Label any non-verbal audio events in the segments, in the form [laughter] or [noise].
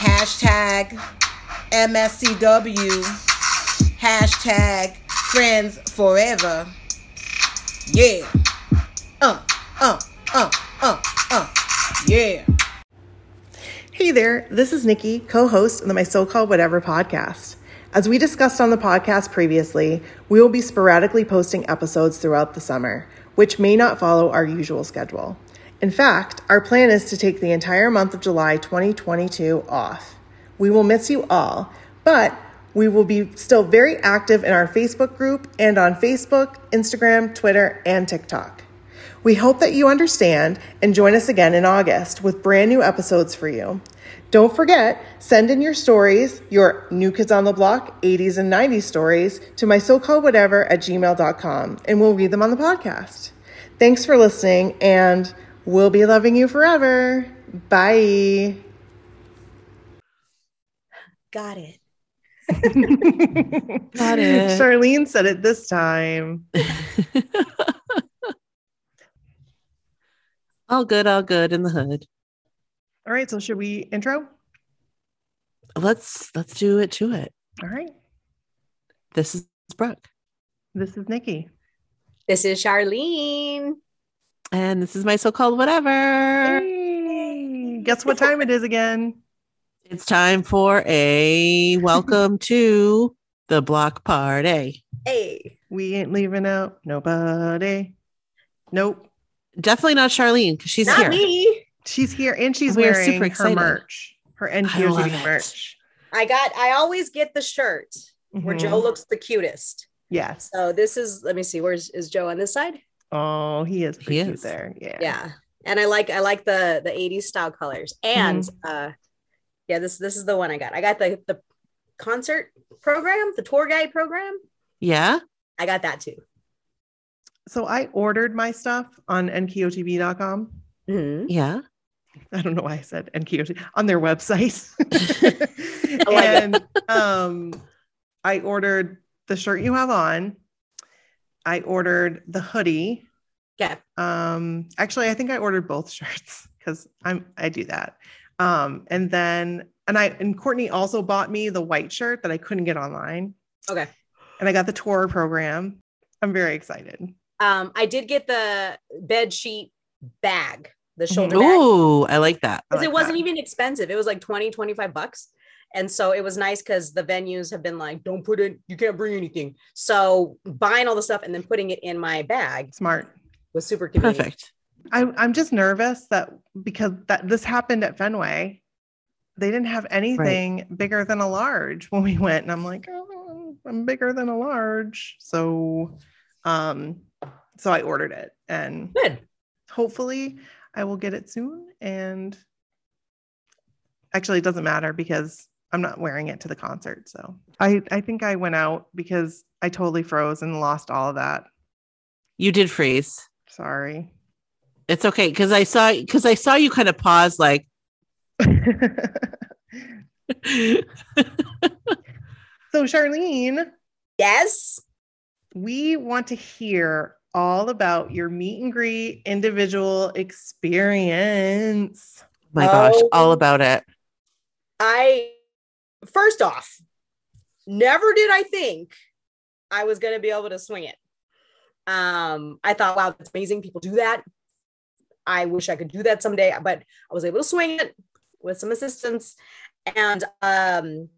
hashtag MSCW, hashtag friends forever. Yeah. Uh, uh, uh, uh, uh, yeah. Hey there, this is Nikki, co host of the My So Called Whatever podcast. As we discussed on the podcast previously, we will be sporadically posting episodes throughout the summer, which may not follow our usual schedule. In fact, our plan is to take the entire month of July 2022 off. We will miss you all, but we will be still very active in our Facebook group and on Facebook, Instagram, Twitter, and TikTok. We hope that you understand and join us again in August with brand new episodes for you. Don't forget, send in your stories, your New Kids on the Block 80s and 90s stories to my so called whatever at gmail.com and we'll read them on the podcast. Thanks for listening and We'll be loving you forever. Bye. Got it. [laughs] Got it. Charlene said it this time. [laughs] all good, all good in the hood. All right, so should we intro? Let's let's do it to it. All right. This is Brooke. This is Nikki. This is Charlene. And this is my so called whatever. Hey, guess what time it is again? It's time for a welcome to the block party. Hey, we ain't leaving out nobody. Nope. Definitely not Charlene because she's not here. Me. She's here and she's we wearing super excited. her merch, her NKOTB merch. I got, I always get the shirt mm-hmm. where Joe looks the cutest. Yes. So this is, let me see, where's is Joe on this side? Oh, he is pretty he cute is. there. Yeah. Yeah. And I like I like the the 80s style colors. And mm-hmm. uh yeah, this this is the one I got. I got the the concert program, the tour guide program. Yeah. I got that too. So I ordered my stuff on nkotv.com. Mm-hmm. Yeah. [laughs] I don't know why I said NKOTV on their website. [laughs] [laughs] and um I ordered the shirt you have on I ordered the hoodie. Yeah. Um, actually, I think I ordered both [laughs] shirts because I'm I do that. Um, and then and I and Courtney also bought me the white shirt that I couldn't get online. Okay. And I got the tour program. I'm very excited. Um, I did get the bed sheet bag, the shoulder Ooh, bag. I like that. Because like it wasn't that. even expensive. It was like 20, 25 bucks. And so it was nice because the venues have been like, don't put it, you can't bring anything. So buying all the stuff and then putting it in my bag. Smart. Was super convenient. Perfect. I, I'm just nervous that because that this happened at Fenway, they didn't have anything right. bigger than a large when we went. And I'm like, oh, I'm bigger than a large. So um, so I ordered it and good. Hopefully I will get it soon. And actually it doesn't matter because I'm not wearing it to the concert. So I, I think I went out because I totally froze and lost all of that. You did freeze. Sorry. It's okay because I saw because I saw you kind of pause like [laughs] So Charlene. Yes. we want to hear all about your meet and greet individual experience. My gosh, Oh. all about it. I first off, never did I think I was going to be able to swing it. Um, I thought, wow, that's amazing. People do that. I wish I could do that someday, but I was able to swing it with some assistance. And um,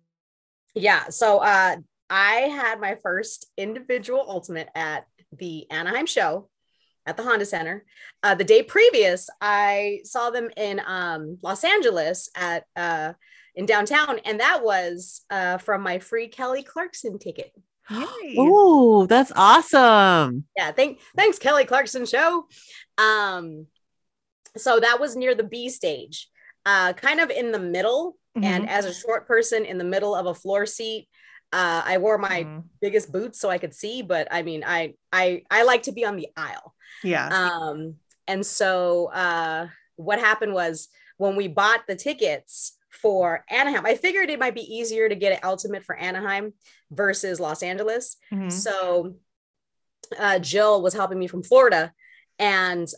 yeah, so uh, I had my first individual ultimate at the Anaheim show at the Honda Center. Uh, the day previous, I saw them in um, Los Angeles at uh, in downtown, and that was uh, from my free Kelly Clarkson ticket. [gasps] Oh, that's awesome. Yeah, thank thanks Kelly Clarkson show. Um, so that was near the B stage, uh, kind of in the middle, and as a short person in the middle of a floor seat. Uh, I wore my Mhm. biggest boots so I could see, but I mean, I I I like to be on the aisle. yeah. Um, and so uh, what happened was when we bought the tickets for Anaheim, I figured it might be easier to get an ultimate for Anaheim versus Los Angeles. Mhm. So uh, Jill was helping me from Florida, and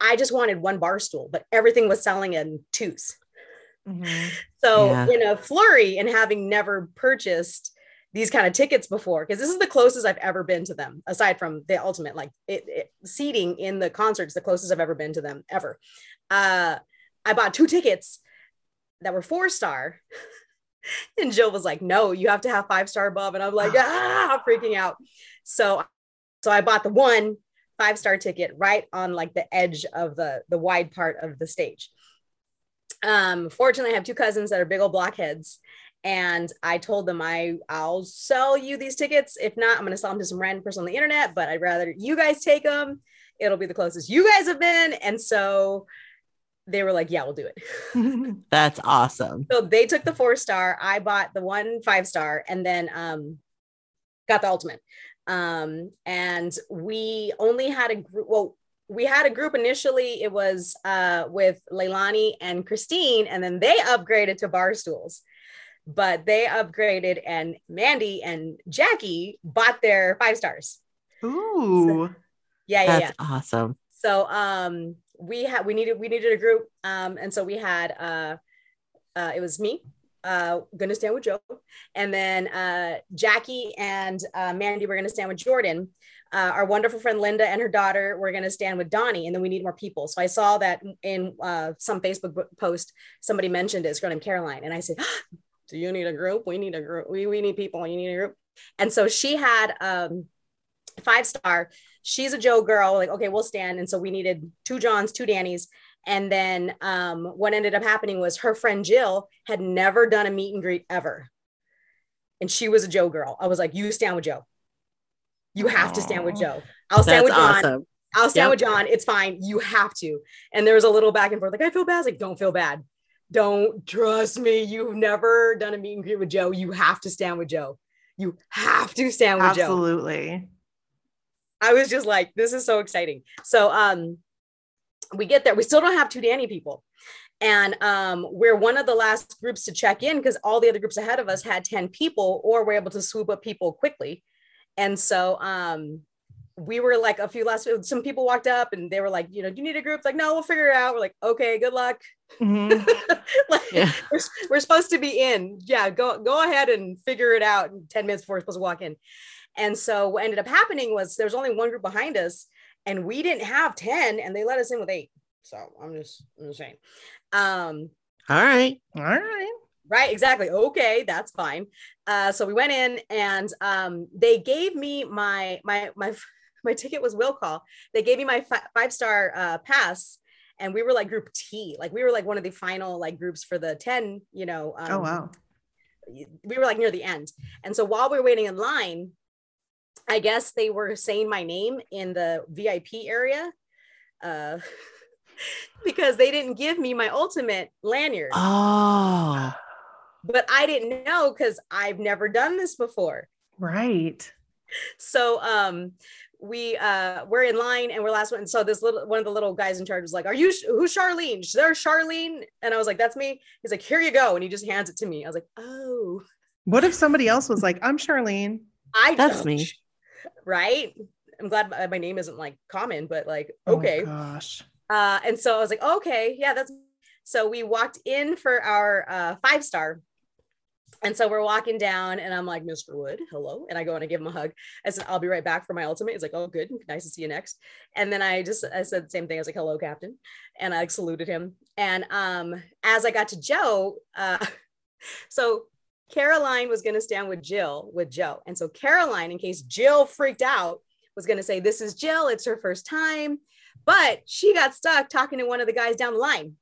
I just wanted one bar stool, but everything was selling in twos. Mhm. So Yeah. in a flurry and having never purchased these kind of tickets before, because this is the closest I've ever been to them, aside from the ultimate, like it, it seating in the concerts, the closest I've ever been to them ever. Uh, I bought two tickets that were four star. [laughs] And Jill was like, no, you have to have five star above. And I'm like, ah, I'm freaking out. So, so I bought the one five star ticket right on like the edge of the, the wide part of the stage. Um, fortunately, I have two cousins that are big old blockheads. And I told them I I'll sell you these tickets. If not, I'm gonna sell them to some random person on the internet, but I'd rather you guys take them. It'll be the closest you guys have been. And so they were like, Yeah, we'll do it. [laughs] That's awesome. So they took the four star. I bought the one five star and then um, got the ultimate. Um, and we only had a group. Well, we had a group initially. It was uh, with Leilani and Christine, and then they upgraded to bar stools. But they upgraded, and Mandy and Jackie bought their five stars. Ooh. Yeah, yeah, yeah. That's awesome. So um we had we needed we needed a group. Um and so we had uh uh it was me, uh gonna stand with Joe, and then uh Jackie and uh Mandy were gonna stand with Jordan. Uh, our wonderful friend Linda and her daughter were to stand with Donnie, and then we need more people. So I saw that in uh, some Facebook post, somebody mentioned it. It's girl named Caroline, and I said, [gasps] "Do you need a group? We need a group. We we need people. You need a group." And so she had um, five star. She's a Joe girl. Like, okay, we'll stand. And so we needed two Jons, two Dannies. And then um, what ended up happening was her friend Jill had never done a meet and greet ever. And she was a Joe girl. I was like, you stand with Joe. You have to stand with Joe. I'll stand That's with Jon. awesome. I'll stand Yep. with Jon. It's fine. You have to. And there was a little back and forth. Like, I feel bad. I was like, don't feel bad. Don't trust me. You've never done a meet and greet with Joe. You have to stand with Joe. You have to stand with Joe. Absolutely. I was just like, this is so exciting. So um we get there. We still don't have two Danny people. And um, we're one of the last groups to check in because all the other groups ahead of us had 10 people or were able to swoop up people quickly. And so um we were like a few last some people walked up and they were like, you know, do you need a group? Like, no, we'll figure it out. We're like, okay, good luck. Mhm. [laughs] like, Yeah. we're, we're supposed to be in. Yeah, go go ahead and figure it out in 10 minutes before we're supposed to walk in. And so what ended up happening was there's only one group behind us, and we didn't have 10, and they let us in with eight. So I'm just, I'm just saying. Um, All right. All right. right, exactly. Okay, that's fine. Uh, so we went in and um they gave me my my my [laughs] my ticket was will call. They gave me my fi- five star uh pass. And we were like group T, like we were like one of the final like groups for the 10, you know. Um, Oh wow. we were like near the end. And so while we were waiting in line, I guess they were saying my name in the VIP area uh, [laughs] because they didn't give me my ultimate lanyard. Oh, But I didn't know because I've never done this before. Right. So um, we uh, we're in line and we're last one. So this little one of the little guys in charge was like, "Are you who's Charlene? There's Charlene." And I was like, "That's me." He's like, "Here you go," and he just hands it to me. I was like, "Oh." What if somebody else was like, I'm Charlene? I That's me. Right? I'm glad my, name isn't like common, but like, Oh, okay. gosh. Uh, and so I was like, okay, yeah, that's so we walked in for our uh, five star. And so we're walking down, and I'm like, Mr. Wood, hello. And I go and I give him a hug. I said, I'll be right back for my ultimate. He's like, oh, good. Nice to see you next. And then I just I said the same thing. I was like, hello, Captain. And I like, saluted him. And um, as I got to Joe, uh, [laughs] so Caroline was going to stand with Jill with Joe. And so Caroline, in case Jill freaked out, was going to say, This is Jill. It's her first time. But she got stuck talking to one of the guys down the line.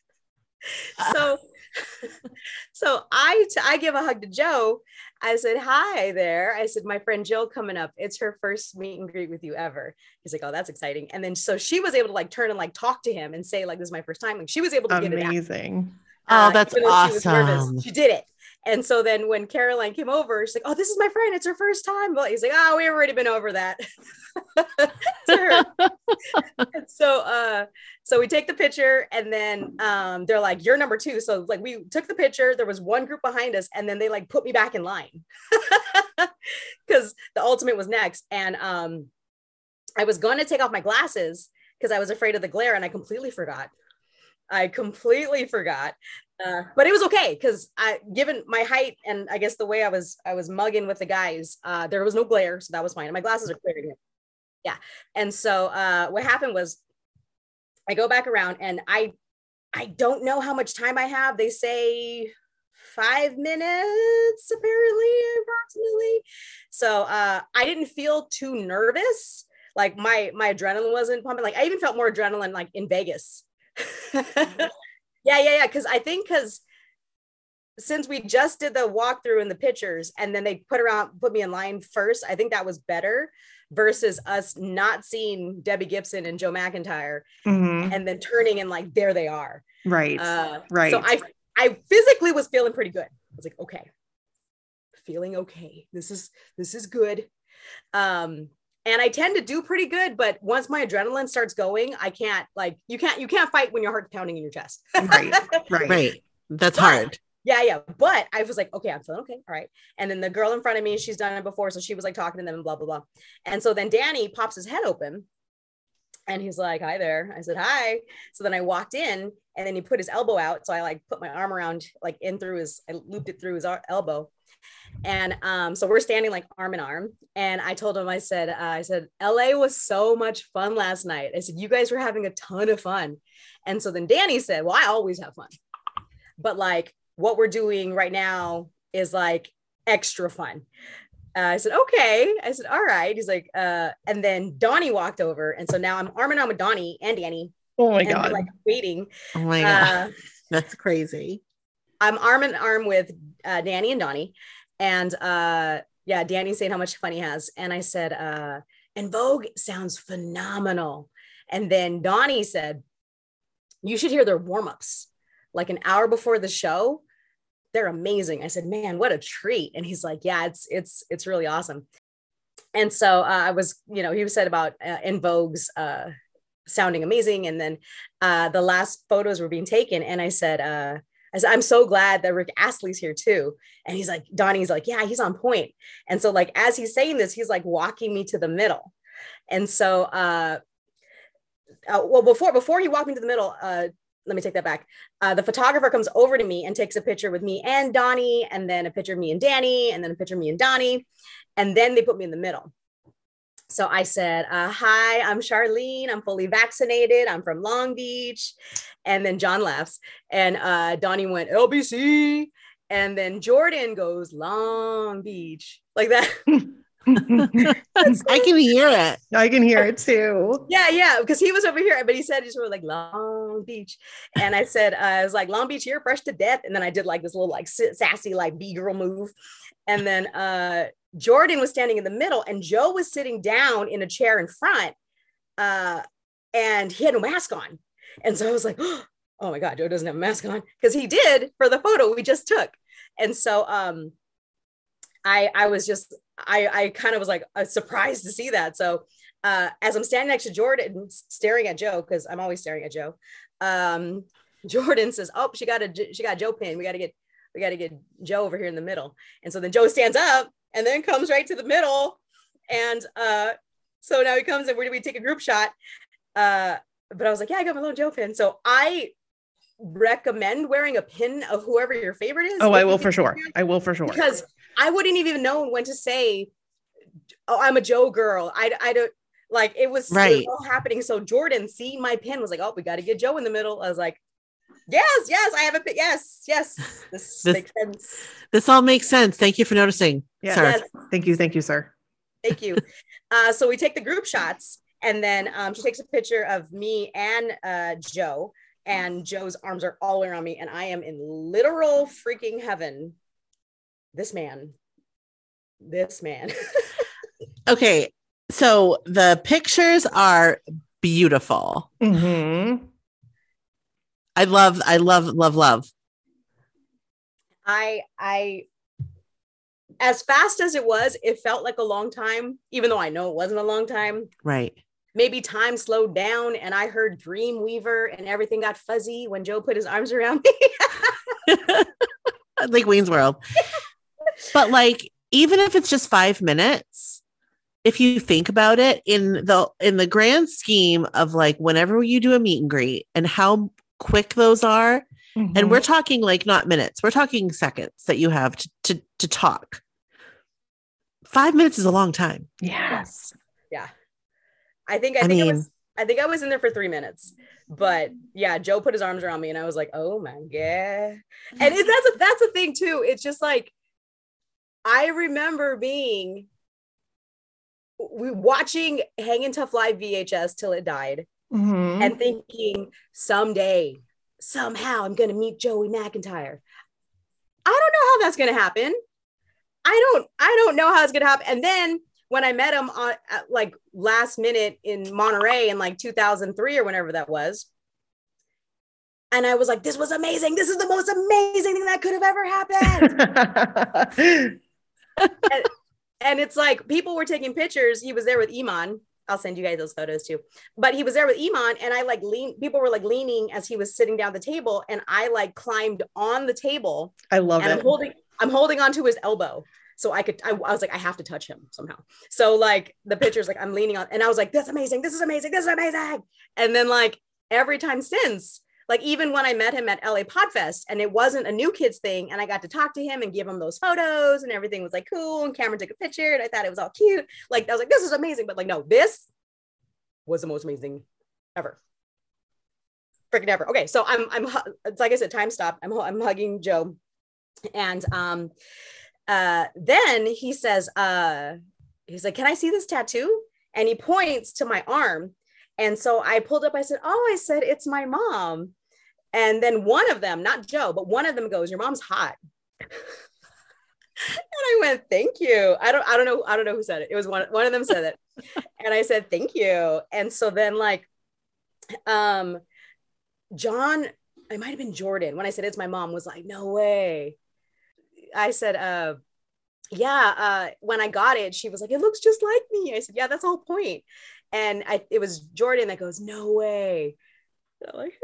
[laughs] so [laughs] so I t- I give a hug to Joe. I said, Hi there. I said, My friend Jill coming up. It's her first meet and greet with you ever. He's like, Oh, that's exciting. And then so she was able to like turn and like talk to him and say, like, this is my first time. Like she was able to get it. Amazing. Oh, Uh, that's even though she was nervous, awesome. She did it. And so then when Caroline came over, she's like, "Oh, this is my friend. It's her first time." But he's like, "Oh, we've already been over that." [laughs] so, uh, so we take the picture, and then um, they're like, "You're number two. So like we took the picture. There was one group behind us, and then they like put me back in line [laughs] because the ultimate was next, and um, I was going to take off my glasses because I was afraid of the glare, and I completely forgot. I completely forgot. Uh, but it was okay because I, given my height and I guess the way I was, I was mugging with the guys. Uh, there was no glare, so that was fine. And my glasses are clear again. Yeah. And so uh, what happened was, I go back around and I, I don't know how much time I have. They say five minutes apparently, approximately. So uh, I didn't feel too nervous. Like my my adrenaline wasn't pumping. Like I even felt more adrenaline like in Vegas. [laughs] yeah, yeah, yeah. Because I think because since we just did the walkthrough and the pictures, and then they put around put me in line first, I think that was better versus us not seeing Debbie Gibson and Joe McIntyre Mhm. and then turning and like there they are. Right. Uh, right. So I I physically was feeling pretty good. I was like, okay, feeling okay. This is this is good. Um, and I tend to do pretty good, but once my adrenaline starts going, I can't like you can't you can't fight when your heart's pounding in your chest. right. [laughs] Right. Right. That's But- hard. Yeah, yeah. But I was like, okay, I'm feeling okay. All right. And then the girl in front of me, she's done it before. So she was like talking to them and blah, blah, blah. And so then Danny pops his head open and he's like, hi there. I said, hi. So then I walked in and then he put his elbow out. So I like put my arm around, like in through his, I looped it through his ar- elbow. And um, so we're standing like arm in arm. And I told him, I said, uh, I said, LA was so much fun last night. I said, you guys were having a ton of fun. And so then Danny said, well, I always have fun. But like, what we're doing right now is like extra fun. Uh, I said, okay. I said, all right. He's like, uh, and then Donnie walked over. And so now I'm arm in arm with Donnie and Danny. Oh my and god. like waiting. Oh my god. Uh, [laughs] That's crazy. I'm arm in arm with uh, Danny and Donnie. And uh, yeah, Danny's saying how much fun he has. And I said, uh, En Vogue sounds phenomenal. And then Donnie said, you should hear their warm ups like an hour before the show. They're amazing. I said, man, what a treat. And he's like, yeah, it's, it's, it's really awesome. And so uh, I was, you know, he said about uh, En Vogue's uh, sounding amazing. And then uh, the last photos were being taken. And I said, I'm so glad that Rick Astley's here too. And he's like, Donnie's like, yeah, he's on point. And so like, as he's saying this, he's like walking me to the middle. And so, uh, uh, well, before, before he walked me to the middle, uh, let me take that back. Uh, the photographer comes over to me and takes a picture with me and Donnie, and then a picture of me and Danny, and then a picture of me and Donnie. And then they put me in the middle. So I said, uh, Hi, I'm Charlene. I'm fully vaccinated. I'm from Long Beach. And then Jon laughs. And uh, Donnie went, LBC. And then Jordan goes, Long Beach, like that. [laughs] I can hear it. I can hear it too. Yeah, yeah, because he was over here, but he said just sort of like Long Beach, and I said uh, I was like Long Beach, you're fresh to death, and then I did like this little like sassy like b girl move, and then uh, Jordan was standing in the middle, and Joe was sitting down in a chair in front, uh, and he had no mask on, and so I was like, [gasps] oh my god, Joe doesn't have a mask on because he did for the photo we just took, and so um, I I was just I I kind of was like uh, surprised to see that, so uh, as I'm standing next to Jordan, staring at Joe, because I'm always staring at Joe. Um, [laughs] Jordan says, "Oh, she got a she got Joe pin. We got to get we got to get Joe over here in the middle." And so then Joe stands up and then comes right to the middle, And uh, so now he comes and where do we take a group shot? Uh, but I was like, yeah, I got my little Joe pin. So I recommend wearing a pin of whoever your favorite is. Oh, I will for sure. I will for sure. because I wouldn't even know when to say, "Oh, I'm a Joe girl." I I don't like it was, Right. all happening. So Jordan, see my pin was like, "Oh, we got to get Joe in the middle." I was like, "Yes, yes, I have a. Yes, yes, [laughs] this, This- makes sense." This all makes sense. Thank you for noticing, Yeah. sir. Yes, thank you, thank you, sir. thank you. [laughs] uh, so we take the group shots, and then um, she takes a picture of me and uh, Joe, and Joe's arms are all around me, and I am in literal freaking heaven. This man, this man. [laughs] Okay, so the pictures are beautiful. Mm-hmm. I love, I love, love, love. I I as fast as it was, it felt like a long time, even though I know it wasn't a long time. Right. Maybe time slowed down and I heard Dreamweaver and everything got fuzzy when Joe put his arms around me. [laughs] [laughs] like Wayne's World. but like, even if it's just five minutes, if you think about it in the in the grand scheme of like whenever you do a meet and greet and how quick those are, and we're mm-hmm. talking like not minutes, we're talking seconds that you have to to, to talk. Five minutes is a long time. yes. yeah. I think I, I think it mean- was I think I was in there for three minutes. But yeah, Joe put his arms around me and I was like, oh my God. And it, that's a that's a thing too. It's just like I remember being we watching Hanging Tough Live VHS till it died Mhm. and thinking someday, somehow I'm gonna meet Joey McIntyre. I don't know how that's gonna happen. I don't I don't know how it's gonna happen. And then when I met him on at, like last minute in Monterey in like 2003 or whenever that was, and I was like, this was amazing. This is the most amazing thing that could have ever happened. [laughs] and it's like people were taking pictures. He was there with Iman. I'll send you guys those photos too. But he was there with Iman, and I like lean. People were like leaning as he was sitting down the table, and I like climbed on the table, I love and it. I'm holding. I'm holding onto his elbow, so I could. I, I was like, I have to touch him somehow. So like the pictures, like I'm leaning on, and I was like, that's amazing. This is amazing. This is amazing. And then like every time since, like even when I met him at LA Podfest and it wasn't a new kids thing and I got to talk to him and give him those photos and everything was like cool and Cameron took a picture and I thought it was all cute. Like I was like, this is amazing. But like, no, this was the most amazing ever. Freaking ever. Okay. So I'm, I'm, it's like I said, time stop. I'm, I'm hugging Joe. And um, uh, then he says, uh, he's like, can I see this tattoo? And he points to my arm. And so I pulled up, I said, Oh, I said, it's my mom. And then one of them, not Joe, but one of them goes, Your mom's hot. [laughs] and I went, Thank you. I don't, I don't know, I don't know who said it. It was one, one of them said it. [laughs] and I said, Thank you. And so then like um Jon, it might have been Jordan, when I said it's my mom, was like, No way. I said, uh, yeah, uh, when I got it, she was like, it looks just like me. I said, yeah, that's the whole point. And I, it was Jordan that goes, no way. And like,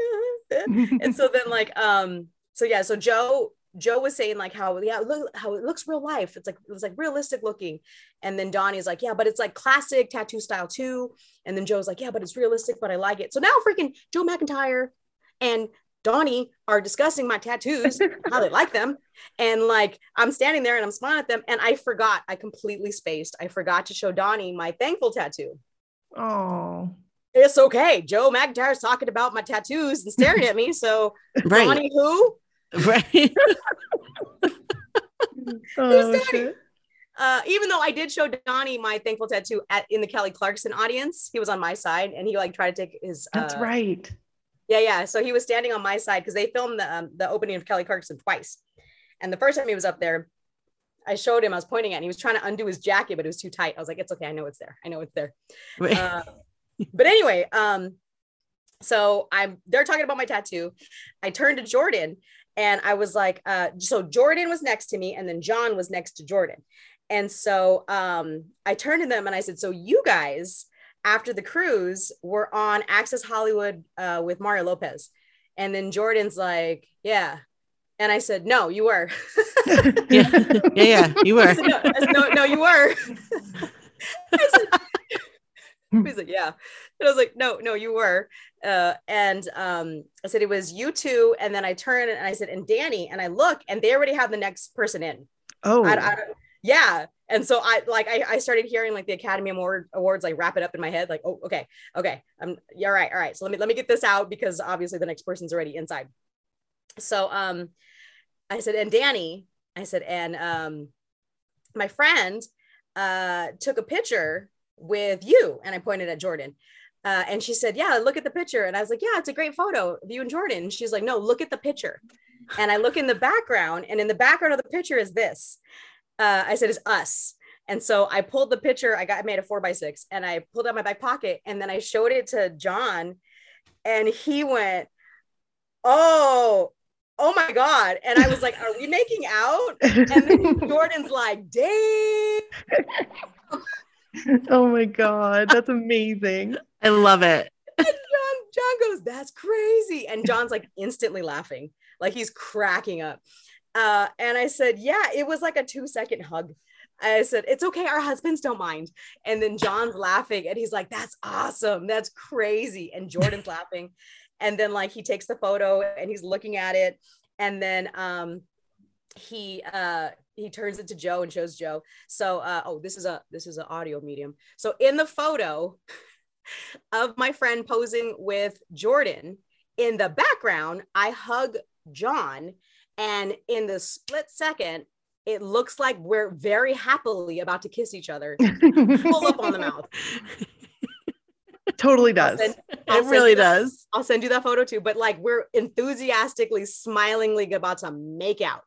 [laughs] and so then like, um, so yeah, so Joe, Joe was saying like how, yeah, look how it looks real life. It's like, it was like realistic looking. And then Donnie's like, yeah, but it's like classic tattoo style too. And then Joe's like, yeah, but it's realistic, but I like it. So now freaking Joe McIntyre and Donnie are discussing my tattoos, how they like them. And like I'm standing there and I'm smiling at them. And I forgot, I completely spaced. I forgot to show Donnie my thankful tattoo. Oh. It's okay. Joe McIntyre's talking about my tattoos and staring at me. So [laughs] Right. Donnie who? Right. [laughs] Oh, Donnie? shit. Uh, even though I did show Donnie my thankful tattoo at in the Kelly Clarkson audience, he was on my side and he like tried to take his That's uh, right. Yeah, yeah. So he was standing on my side because they filmed the um, the opening of Kelly Clarkson twice. And the first time he was up there, I showed him, I was pointing at, and he was trying to undo his jacket, but it was too tight. I was like, it's okay, I know it's there. I know it's there. Uh, but anyway, um, so I'm they're talking about my tattoo. I turned to Jordan and I was like, uh, so Jordan was next to me, and then Jon was next to Jordan. And so um, I turned to them and I said, So you guys, after the cruise, were on Access Hollywood uh, with Mario Lopez. And then Jordan's like, Yeah. And I said, No, you were. [laughs] yeah. yeah, yeah, [laughs] you were. said, no, said, no, no, you were. [laughs] I said, He's like, yeah. And I was like, no, no, you were. Uh, and um, I said, it was you two. And then I turned and I said, and Danny. And I look and they already have the next person in. Oh, I, I, yeah. And so I like I, I started hearing like the Academy Award awards like wrap it up in my head, like, oh, okay, okay. I'm yeah, all right, all right. So let me let me get this out because obviously the next person's already inside. So um I said, and Danny, I said, and um my friend uh took a picture with you. And I pointed at Jordan. Uh, and she said, Yeah, look at the picture. And I was like, Yeah, it's a great photo of you and Jordan. She's like, No, look at the picture. And I look in the background, and in the background of the picture is this. Uh, I said, It's us. And so I pulled the picture. I got I made a four by six, and I pulled out my back pocket, and then I showed it to Jon, and he went, "Oh, oh my god!" And I was like, "Are we making out?" And then [laughs] Jordan's like, "Dang." oh my god, that's amazing. I love it. And Jon, Jon goes, "That's crazy," and Jon's like instantly laughing, like he's cracking up. Uh, and I said, "Yeah, it was like a two second hug." I said, "It's okay, our husbands don't mind." And then Jon's laughing, and he's like, "That's awesome, that's crazy." And Jordan's laughing, and then like he takes the photo and he's looking at it, and then um, he uh he turns it to Joe and shows Joe. So uh oh this is a this is an audio medium. So in the photo [laughs] of my friend posing with Jordan in the background I hug Jon and in the split second it looks like we're very happily about to kiss each other. [laughs] Pull up on the mouth. [laughs] totally does. Send- It really that- does. I'll send you that photo too. But like we're enthusiastically, smilingly about to make out.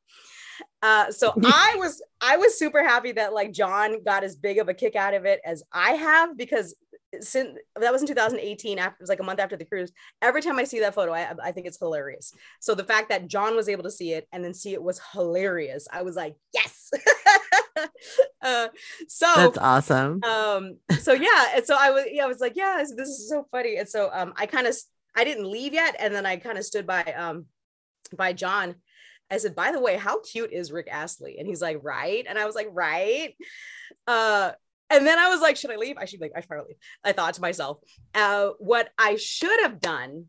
Uh, so [laughs] I was I was super happy that like Jon got as big of a kick out of it as I have because since that was in 2018 after it was like a month after the cruise every time i see that photo I, I think it's hilarious so the fact that jon was able to see it and then see it was hilarious i was like yes [laughs] [laughs] uh, so That's awesome. um so yeah and so i was yeah i was like yeah this, this is so funny. And so um i kind of i didn't leave yet and then i kind of stood by um by jon. I said by the way how cute is rick astley? And he's like right? And i was like right? Uh and then i was like should i leave? I should like i should probably leave. I thought to myself uh what i should have done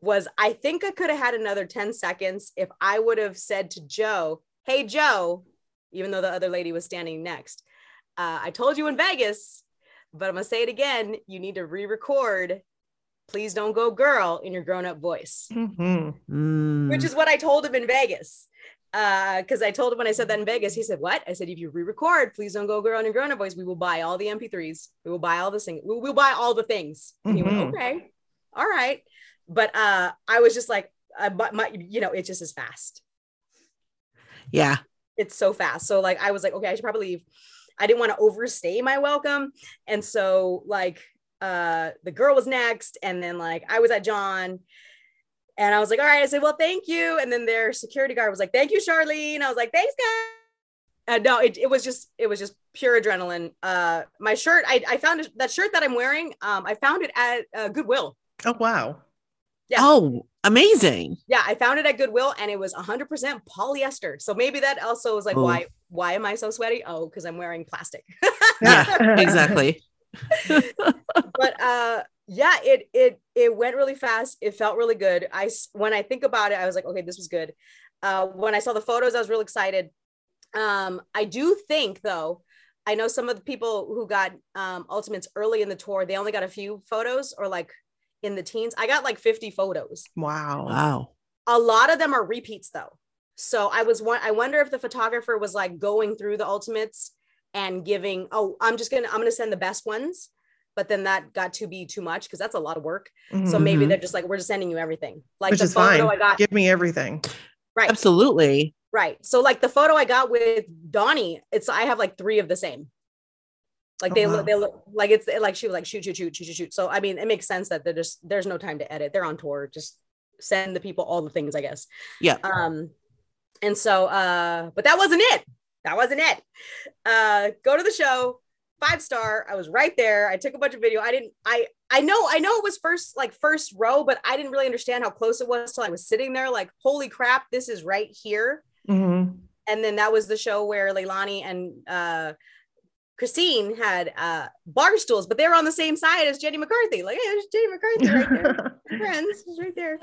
was i think i could have had another 10 seconds if i would have said to joe hey joe even though the other lady was standing next uh, I told you in Vegas, but I'm gonna say it again. You need to re-record. Please don't go girl in your grown-up voice, Mhm. Mm. which is what I told him in Vegas. Because I told him when I said that in Vegas, he said, "What?" I said, "If you re-record, please don't go girl in your grown-up voice. We will buy all the MP3s. We will buy all the things. We will buy all the things." And he went, "Okay, all right." But uh, I was just like, uh, but my, you know, it just is fast. yeah. It's so fast. So like I was like, okay, I should probably leave. I didn't want to overstay my welcome. And so like uh the girl was next and then like I was at Jon and I was like, all right, I said, well, thank you. And then their security guard was like, thank you, Charlene. I was like, thanks, guys. Uh, no, it, it was just it was just pure adrenaline. Uh, my shirt, I, I found that shirt that I'm wearing. Um, I found it at uh, Goodwill. Oh wow. Yeah. Oh, amazing. Yeah, I found it at Goodwill, and it was 100% polyester. So maybe that also was like, Ooh. why why am I so sweaty? Oh, because I'm wearing plastic. [laughs] Yeah, exactly. [laughs] but uh yeah it it it went really fast it felt really good I when i think about it i was like okay this was good uh when i saw the photos i was real excited um i do think though i know some of the people who got um ultimates early in the tour they only got a few photos or like in the teens i got like 50 photos Wow. Wow. a lot of them are repeats though so i was one i wonder if the photographer was like going through the ultimates and giving oh i'm just gonna i'm gonna send the best ones but then that got to be too much because that's a lot of work so Mhm. maybe Mhm. they're just like we're just sending you everything like which the is photo fine. i got Give me everything. right Absolutely. right so like the photo i got with donnie it's i have like three of the same like Oh, they wow. look they look like it's like she was like shoot shoot shoot shoot shoot shoot. So i mean it makes sense that they're just there's no time to edit. They're on tour. Just send the people all the things i guess. Yeah. um and so uh but that wasn't it. That wasn't it. Uh go to the show. Five star. I was right there. I took a bunch of video. I didn't i i know i know it was first like first row but i didn't really understand how close it was till i was sitting there like holy crap this is right here. Mhm. and then that was the show where leilani and uh Christine had uh bar stools, but they were on the same side as Jenny McCarthy. Like, hey, there's Jenny McCarthy right there. [laughs] Friends, she's right there.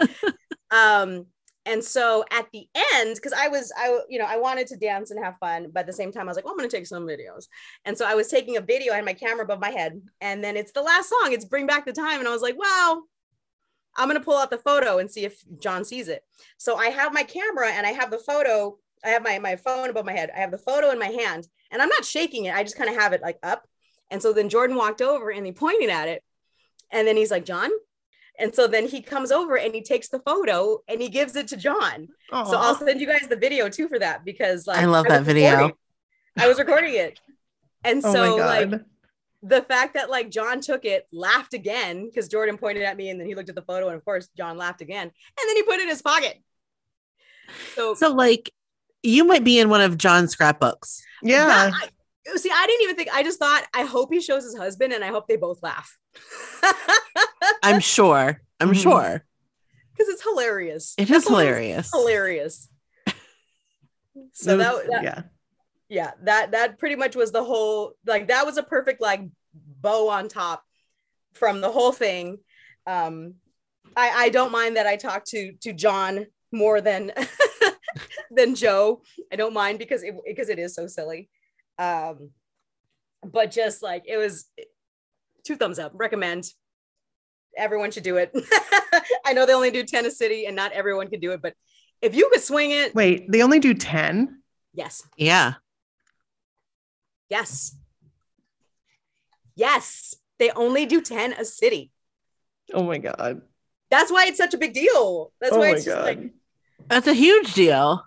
Um, and so at the end, because I was, I you know, I wanted to dance and have fun, but at the same time, I was like, well, I'm gonna take some videos. And so I was taking a video, I had my camera above my head, and then it's the last song, it's Bring Back the Time. And I was like, wow, I'm gonna pull out the photo and see if Jon sees it. So I have my camera and I have the photo, I have my, my phone above my head, I have the photo in my hand, and I'm not shaking it, I just kind of have it like up. And so then Jordan walked over and he pointed at it. And then he's like, Jon. And so then he comes over and he takes the photo and he gives it to Jon. So I'll send you guys the video too for that because like I love was that video. I was recording it. And oh so my like the fact that like Jon took it, laughed again because Jordan pointed at me and then he looked at the photo and of course Jon laughed again and then he put it in his pocket. So, So like you might be in one of Jon's scrapbooks. yeah. that- I- see, I didn't even think. I just thought I hope he shows his husband and I hope they both laugh [laughs] I'm sure. I'm Mhm. sure. because it's hilarious. It That is whole hilarious. hilarious. [laughs] So It that, that yeah. yeah that that pretty much was the whole like that was a perfect like bow on top from the whole thing um i i don't mind that i talked to to jon more than [laughs] than joe i don't mind because it because it is so silly um but just like it was two thumbs up recommend everyone should do it [laughs] i know they only do tennis city and not everyone can do it but if you could swing it Wait, they only do 10? yes Yeah. Yes. Yes. They only do 10 a city. Oh my god. That's why it's such a big deal. That's oh why it's just god. like, That's a huge deal.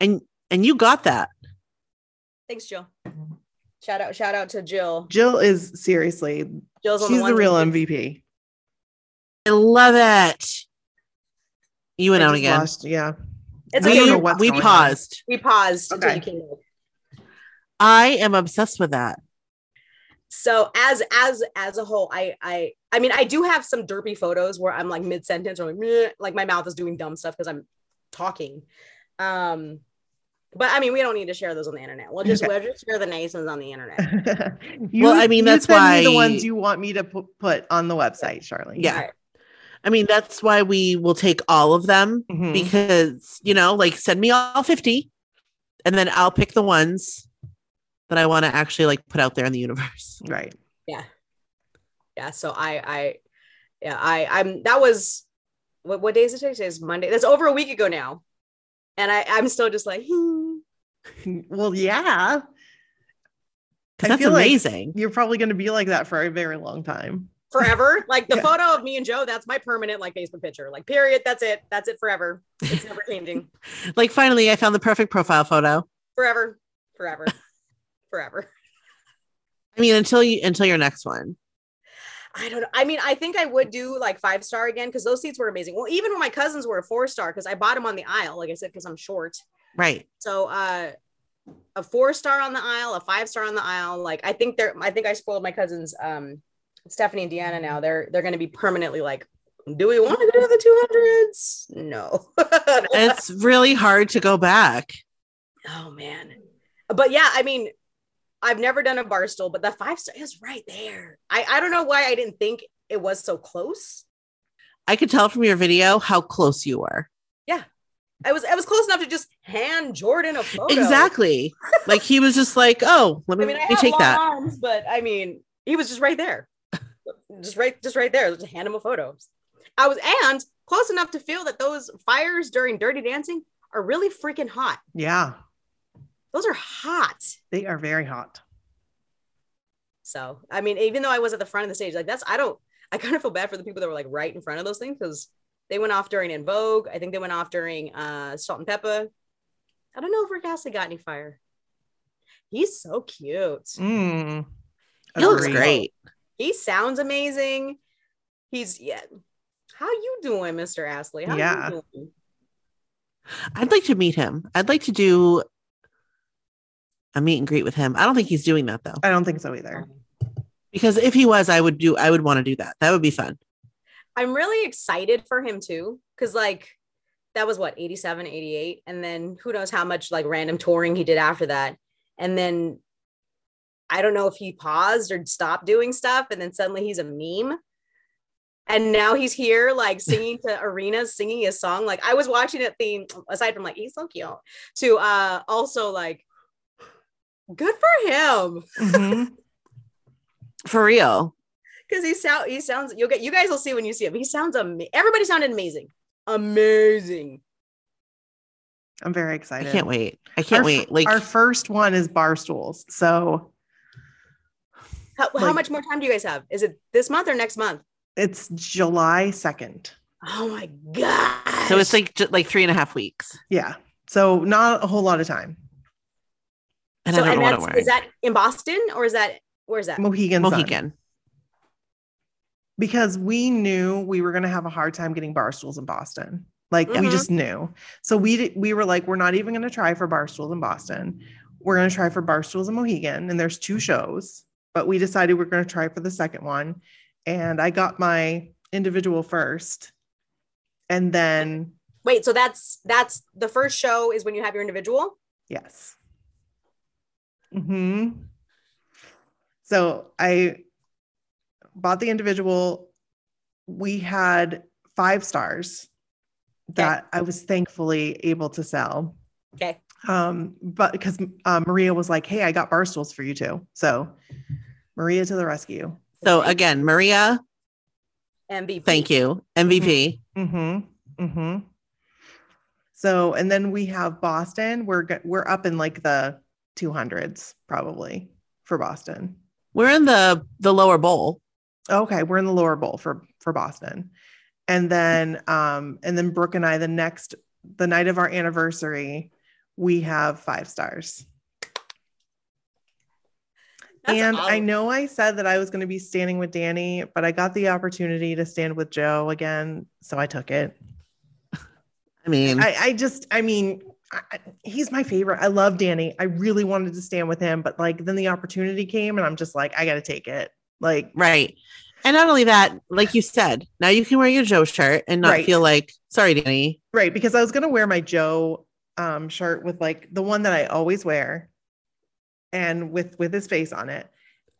And and you got that. thanks, Jill. Shout out, shout out to Jill. Jill is seriously, Jill's on she's the one real MVP. I love it. You went I out again. lost- yeah. It's I okay. don't know We, what's we going on. paused. We paused until Okay. you came back. I am obsessed with that. So as as as a whole, I I I mean I do have some derpy photos where I'm like mid sentence or like, "Meh," like my mouth is doing dumb stuff because I'm talking. Um, but I mean we don't need to share those on the internet. We'll just Okay. we'll just share the nice ones on the internet. [laughs] you, Well, I mean, that's why me the ones you want me to pu- put on the website, Charlie. Yeah. All right. I mean, that's why we will take all of them Mhm. because, you know, like send me all 50 and then I'll pick the ones that I want to actually like put out there in the universe. Right. Yeah. Yeah so i i yeah i i'm that was what, what day is it today Today's monday that's over a week ago now and i i'm still just like hmm. [laughs] Well, yeah. 'Cause I that's feel like amazing. You're probably going to be like that for a very long time. forever [laughs] like the Yeah. photo of me and joe that's my permanent like facebook picture like period that's it that's it forever it's never changing [laughs] like finally I found the perfect profile photo. forever forever forever I mean, until you until your next one. I don't know. I mean, I think I would do like five star again because those seats were amazing. Well, even when my cousins were a four star, because I bought them on the aisle, like I said, because I'm short. Right. So uh a four star on the aisle, a five star on the aisle. Like I think they're I think I spoiled my cousins um Stephanie and Deanna now. They're they're gonna be permanently like, do we want to go to the two hundreds? No. [laughs] It's really hard to go back. oh man. But yeah, I mean, I've never done a bar stool, but the five star is right there. I, I don't know why I didn't think it was so close. I could tell from your video how close you were. Yeah. I was I was close enough to just hand Jordan a photo. Exactly. like he was just like, oh, let I me, mean, let me take that. arms, but I mean, he was just right there, [laughs] just right, just right there. Just hand him a photo. I was and close enough to feel that those fires during Dirty Dancing are really freaking hot. Yeah. Those are hot. They are very hot. So I mean, even though I was at the front of the stage, like that's I don't. I kind of feel bad for the people that were like right in front of those things because they went off during En Vogue. I think they went off during uh, Salt-N-Pepa. I don't know if Rick Astley got any fire. He's so cute. Mm. He looks great. He sounds amazing. He's yeah. How you doing, Mr. Astley? How Yeah. you doing? I'd like to meet him. I'd like to do a meet and greet with him. I don't think he's doing that though. I don't think so either. Because if he was, I would do I would want to do that. That would be fun. I'm really excited for him too. Cause like that was what 87, 88. And then who knows how much like random touring he did after that. And then I don't know if he paused or stopped doing stuff and then suddenly he's a meme. And now he's here like [laughs] singing to arenas, singing his song. Like I was watching it theme aside from like he's so cute to uh also like good for him. Mhm. [laughs] For real. Because he sound he sounds you'll get you guys will see when you see him. He sounds amazing. Everybody sounded amazing. Amazing. I'm very excited. I can't wait. I can't Our wait. Like our first one is bar stools. So How, how much more time do you guys have? Is it this month or next month? it's July 2nd. Oh my god. so it's like ju- like three and a half weeks. Yeah. So not a whole lot of time. And so I don't and know what that's I'm wearing. is that in Boston or is that where's that? Mohegan. Sun. Mohican. Because we knew we were going to have a hard time getting bar stools in Boston. Like we Mhm. just knew. So we we were like, we're not even going to try for bar stools in Boston. We're going to try for bar stools in Mohegan. And there's two shows, but we decided we're going to try for the second one. And I got my individual first. And then, Wait, so that's that's the first show is when you have your individual? yes. Hmm So I bought the individual. We had five stars that I was thankfully able to sell. Okay. Um, but because uh, Maria was like, "Hey, I got bar stools for you too," so Maria to the rescue. So again, Maria, MVP. thank you. MVP. Mm-hmm. Mm-hmm. So, and then we have Boston. We're we're up in like the two hundreds probably for Boston. We're in the the lower bowl. Okay, we're in the lower bowl for for Boston, and then um and then Brooke and I the next the night of our anniversary we have five stars. That's and I know I said that I was going to be standing with Danny, but I got the opportunity to stand with Joe again, so I took it. [laughs] I mean, I, I just, I mean, I, he's my favorite. I love Danny. I really wanted to stand with him, but like then the opportunity came, and I'm just like, I got to take it. Like, right. And not only that, like you said, now you can wear your Joe shirt and not Right. feel like, sorry, Danny. right? Because I was gonna wear my Joe um, shirt with like the one that I always wear, and with with his face on it.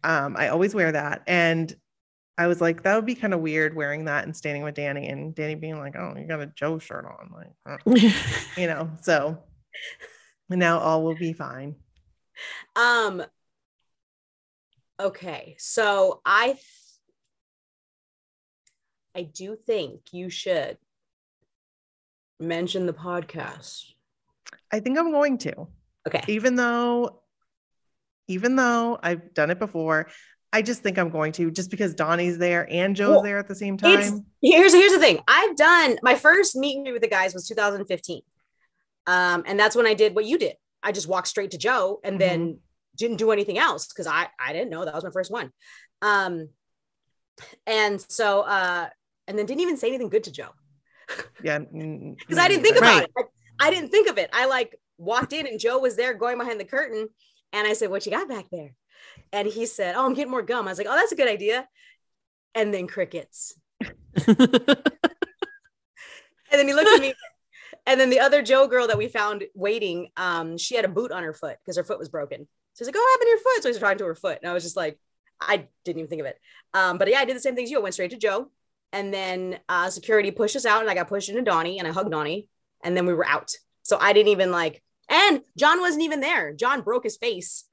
Um, I always wear that, and I was like, that would be kind of weird wearing that and standing with Danny, and Danny being like, oh, you got a Joe shirt on, like, [laughs] you know. So now all will be fine. Um okay, so I th- I do think you should mention the podcast. I think I'm going to. Okay. even though even though I've done it before, I just think I'm going to just because Donnie's there and Joe's Well, there at the same It's time. here's here's the thing. I've done my first meet and greet with the guys was 2015. Um, and that's when I did what you did. I just walked straight to Joe and then didn't do anything else because I I didn't know that was my first one. Um, and so uh, and then didn't even say anything good to Joe Yeah, [laughs] because I didn't think about. about it. I, I didn't think of it. I like walked in and Joe was there going behind the curtain, and I said, "What you got back there?" And he said, "Oh, I'm getting more gum." I was like, "Oh, that's a good idea." And then crickets. And then he looked at me. And then the other Joe girl that we found waiting, um, she had a boot on her foot because her foot was broken. So he's like, "Oh, what happened to your foot?" So he's talking to her foot, and I was just like, I didn't even think of it. Um, but yeah, I did the same thing as you. I went straight to Joe, and then uh, security pushed us out, and I got pushed into Donnie, and I hugged Donnie, and then we were out. So I didn't even like. And Jon wasn't even there. Jon broke his face.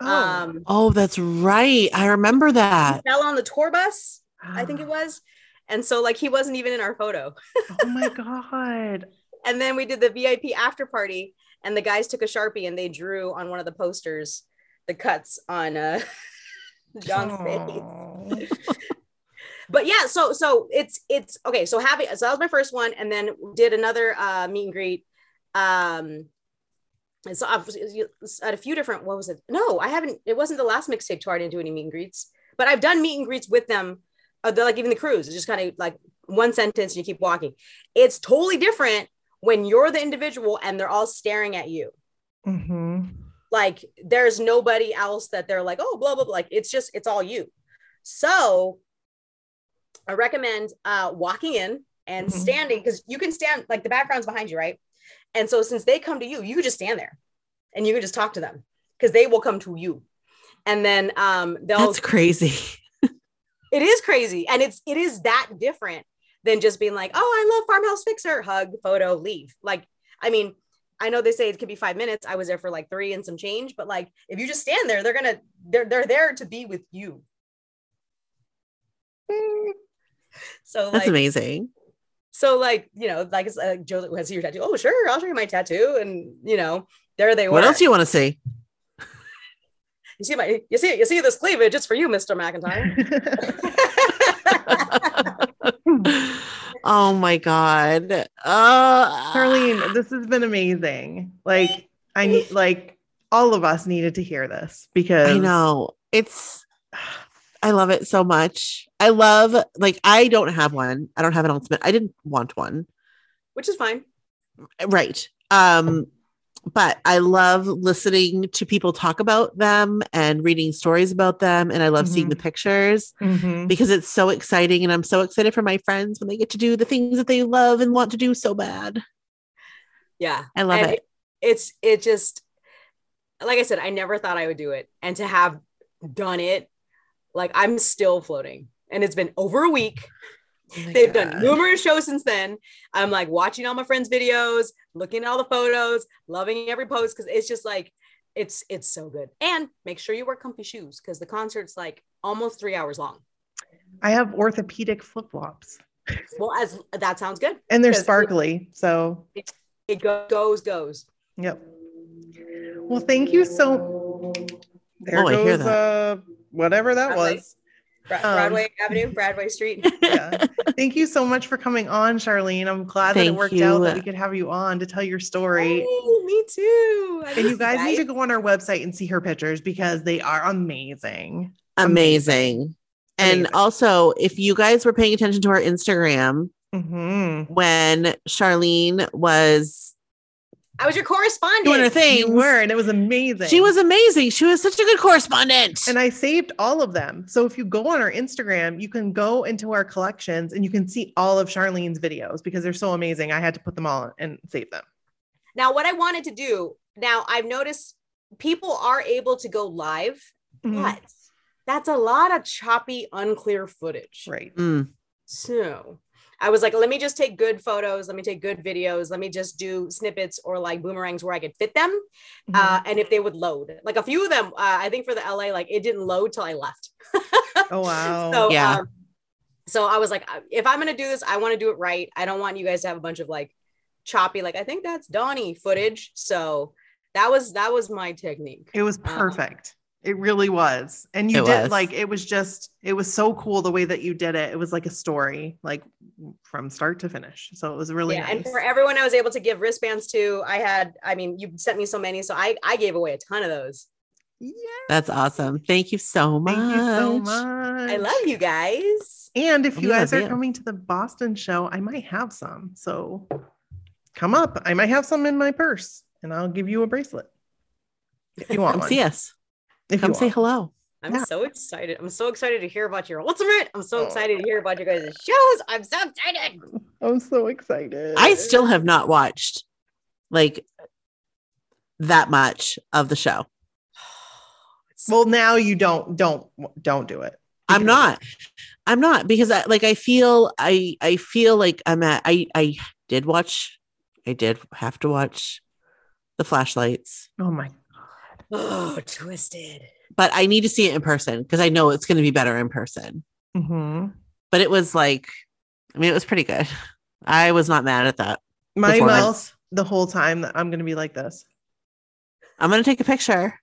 Oh, Um, oh, that's right. I remember that. fell on the tour bus, I think it was. And so like he wasn't even in our photo. oh my [laughs] god. And then we did the VIP after party, and the guys took a sharpie and they drew on one of the posters the cuts on uh, [laughs] Jon's face. [laughs] But yeah, so so it's it's okay. So having so that was my first one, and then did another uh, meet and greet. Um, and so I've at a few different. What was it? No, I haven't. It wasn't the last mixtape tour. I didn't do any meet and greets, but I've done meet and greets with them. Uh, they're like even the cruise. It's just kind of like one sentence and you keep walking. It's totally different when you're the individual and they're all staring at you. Mhm. Like there's nobody else that they're like, oh, blah, blah, blah. Like it's just, it's all you. So I recommend uh, walking in and Mhm. standing because you can stand, like the background's behind you, right? And so since they come to you, you can just stand there and you can just talk to them because they will come to you. and then um they'll That's crazy. [laughs] it is crazy and it's it is that different than just being like oh i love farmhouse fixer hug photo leave like i mean i know they say it could be five minutes i was there for like three and some change but like if you just stand there they're gonna they're they're there to be with you [laughs] so That's like amazing. So like you know like it's like joe that has your tattoo oh sure i'll show you my tattoo and you know there they were What else do you want to see? you see my you see you see this cleavage it's for you mr mcintyre [laughs] oh my god. Uh Charlene, this has been amazing. Like I need like all of us needed to hear this because I know. It's [sighs] I love it so much. I love like I don't have one. I don't have an ultimate. I didn't want one. which is fine Right. Um but I love listening to people talk about them and reading stories about them and I love seeing Mhm. the pictures Mhm. because it's so exciting and I'm so excited for my friends when they get to do the things that they love and want to do so bad. yeah I love And it. it's it just like i said i never thought i would do it and to have done it like i'm still floating and it's been over a week Oh they've God. done numerous shows since then i'm like watching all my friends videos looking at all the photos loving every post because it's just like it's it's so good and make sure you wear comfy shoes because the concert's like almost three hours long I have orthopedic flip flops well as that sounds good and they're Because it- sparkly. So, it go- goes goes yep. Well, thank you so. There Oh, I hear goes uh, whatever that Broadway. was. Bra- Um, broadway avenue broadway street [laughs] Yeah. thank you so much for coming on, Charlene. I'm glad that it Thank worked out that we could have you on to tell your story. Hey, me too. I And you miss guys need to go on our website and see her pictures because they are amazing. amazing. And Amazing. also, if you guys were paying attention to our Instagram hmm when Charlene was I was your correspondent. doing her thing, You were, and it was amazing. she was amazing. She was such a good correspondent. And I saved all of them. So if you go on our Instagram, you can go into our collections and you can see all of Charlene's videos because they're so amazing. I had to put them all and save them. Now, what I wanted to do, now I've noticed people are able to go live, Mhm. but that's a lot of choppy, unclear footage. Right. Mm, So I was like, let me just take good photos. Let me take good videos. Let me just do snippets or like boomerangs where I could fit them. Mhm. Uh, and if they would load, like a few of them, uh, I think for the LA, like it didn't load till I left. oh [laughs] wow. So Yeah. um, so I was like, if I'm gonna do this, I want to do it right. I don't want you guys to have a bunch of like choppy, like I think that's Donnie footage. So that was that was my technique. it was perfect. It really was. And you It did was. like it was just it was so cool the way that you did it. It was like a story, like from start to finish. So it was really yeah, nice. and for everyone I was able to give wristbands to, I had, I mean, you sent me so many, so I I gave away a ton of those. yeah. that's awesome. Thank you so much. Thank you so much. I love you guys. And if you Yeah, guys are yeah. coming to the Boston show, I might have some. So come up. I might have some in my purse and I'll give you a bracelet. If you want Come one. see us. If Come say hello. I'm Yeah. so excited. I'm so excited to hear about your ultimate. I'm so Oh. excited to hear about your guys' shows. I'm so excited. I'm so excited. I still have not watched like that much of the show. [sighs] well now you don't don't don't do it. I'm not. I'm not because I like I feel I I feel like I'm at I I did watch I did have to watch the flashlights, Oh my Oh, twisted. but I need to see it in person because I know it's going to be better in person. Mhm. But it was like I mean it was pretty good. I was not mad at that. my mouth the whole time that I'm gonna be like this. I'm going to take a picture.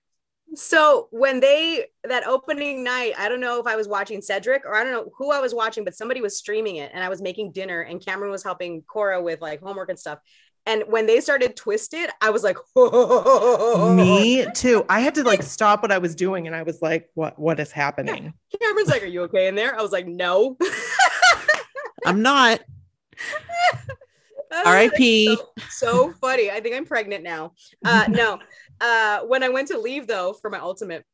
So when they that opening night, I don't know if I was watching Cedric or I don't know who I was watching, but somebody was streaming it and I was making dinner and Cameron was helping Cora with like homework and stuff. And when they started twisted, I was like, [laughs] Me [laughs] too. I had to like stop what I was doing and I was like, what what is happening? [laughs] Cameron's like, Are you okay in there? I was like, No. I'm not. R.I.P. so, so funny. I think I'm pregnant now. Uh, no. Uh, when I went to leave though for my ultimate,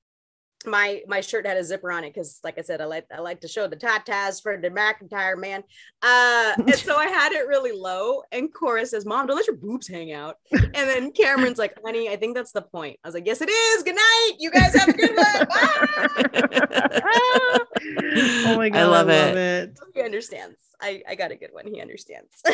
my my shirt had a zipper on it because like i said i like i like to show the tatas for the mcintyre man uh and so i had it really low and cora says mom don't let your boobs hang out and then cameron's like honey i think that's the point i was like yes it is good night you guys have a good one [laughs] Bye." oh my god, I love it. it. he understands i i got a good one he understands [laughs]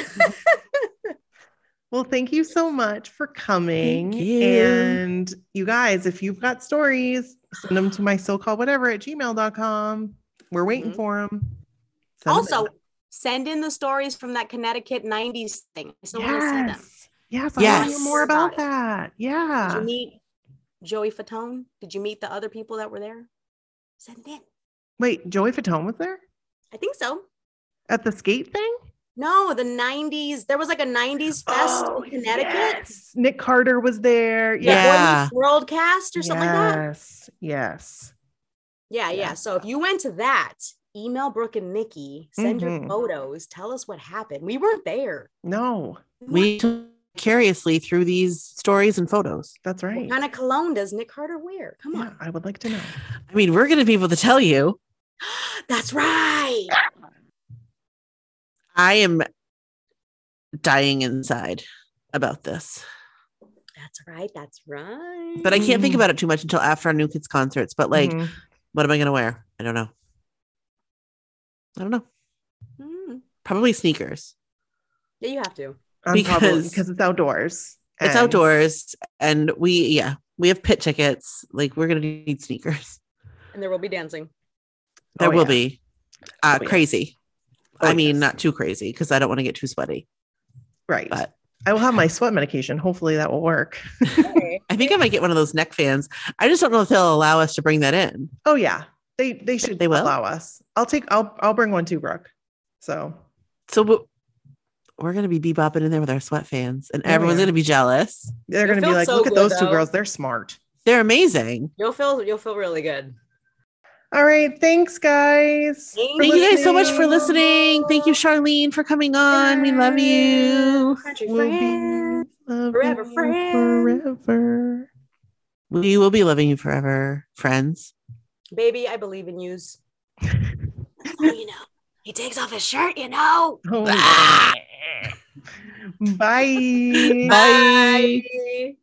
Well, thank you so much for coming. Thank you. And you guys, if you've got stories, send them to my so called whatever at gmail.com. We're waiting Mhm. for them. also send in the stories from that connecticut 90s thing i still want to see them yes. Yes. Want to Yes. hear more about that. Did you meet Joey Fatone? Did you meet the other people that were there? Send it in. Wait, Joey Fatone was there I think so. at the skate thing? No, the 90s. There was like a 90s fest Oh, in Connecticut. yes. Nick Carter was there. Yeah. Yeah. Boy Meets World cast or something like that. Yes. Yes. Yeah, yeah. Yeah. So if you went to that, email Brooke and Nikki, send your Mhm. photos, tell us what happened. We weren't there. No, we took curiously through these stories and photos. that's right. What kind of cologne does Nick Carter wear? Come Yeah, on. I would like to know. I mean, we're going to be able to tell you. [gasps] That's right. I am dying inside about this, That's right. That's right. but I can't think about it too much until after our new kids' concerts. But like, Mhm. what am I going to wear? I don't know. I don't know. Mm. Probably sneakers. Yeah, you have to. I'm probably- because- because it's outdoors. It's and- outdoors, and we yeah we have pit tickets. Like we're gonna need sneakers. And there will be dancing. There Oh, will yeah. be uh, Oh, yes. crazy. Oh, I mean, yes. not too crazy because I don't want to get too sweaty. Right. But I will have my [laughs] sweat medication. Hopefully that will work. Okay. [laughs] I think I might get one of those neck fans. I just don't know if they'll allow us to bring that in. Oh yeah. They they should They will? allow us. I'll take I'll I'll bring one too, Brooke. So So w- we're gonna be bebopping in there with our sweat fans, and Oh, everyone's yeah. gonna be jealous. they're You'll gonna be like, so look at good, those two girls. They're smart. They're amazing. You'll feel you'll feel really good. All right. Thanks, guys. Thank for Thank you guys so much for listening. listening. Thank you, Charlene, for coming on. We love you. Country We'll be friends. loving Forever you friends. Forever. We will be loving you forever, friends. Baby, I believe in yous. That's [laughs] all you know. He takes off his shirt, you know. Oh, Ah! Bye. Bye. Bye.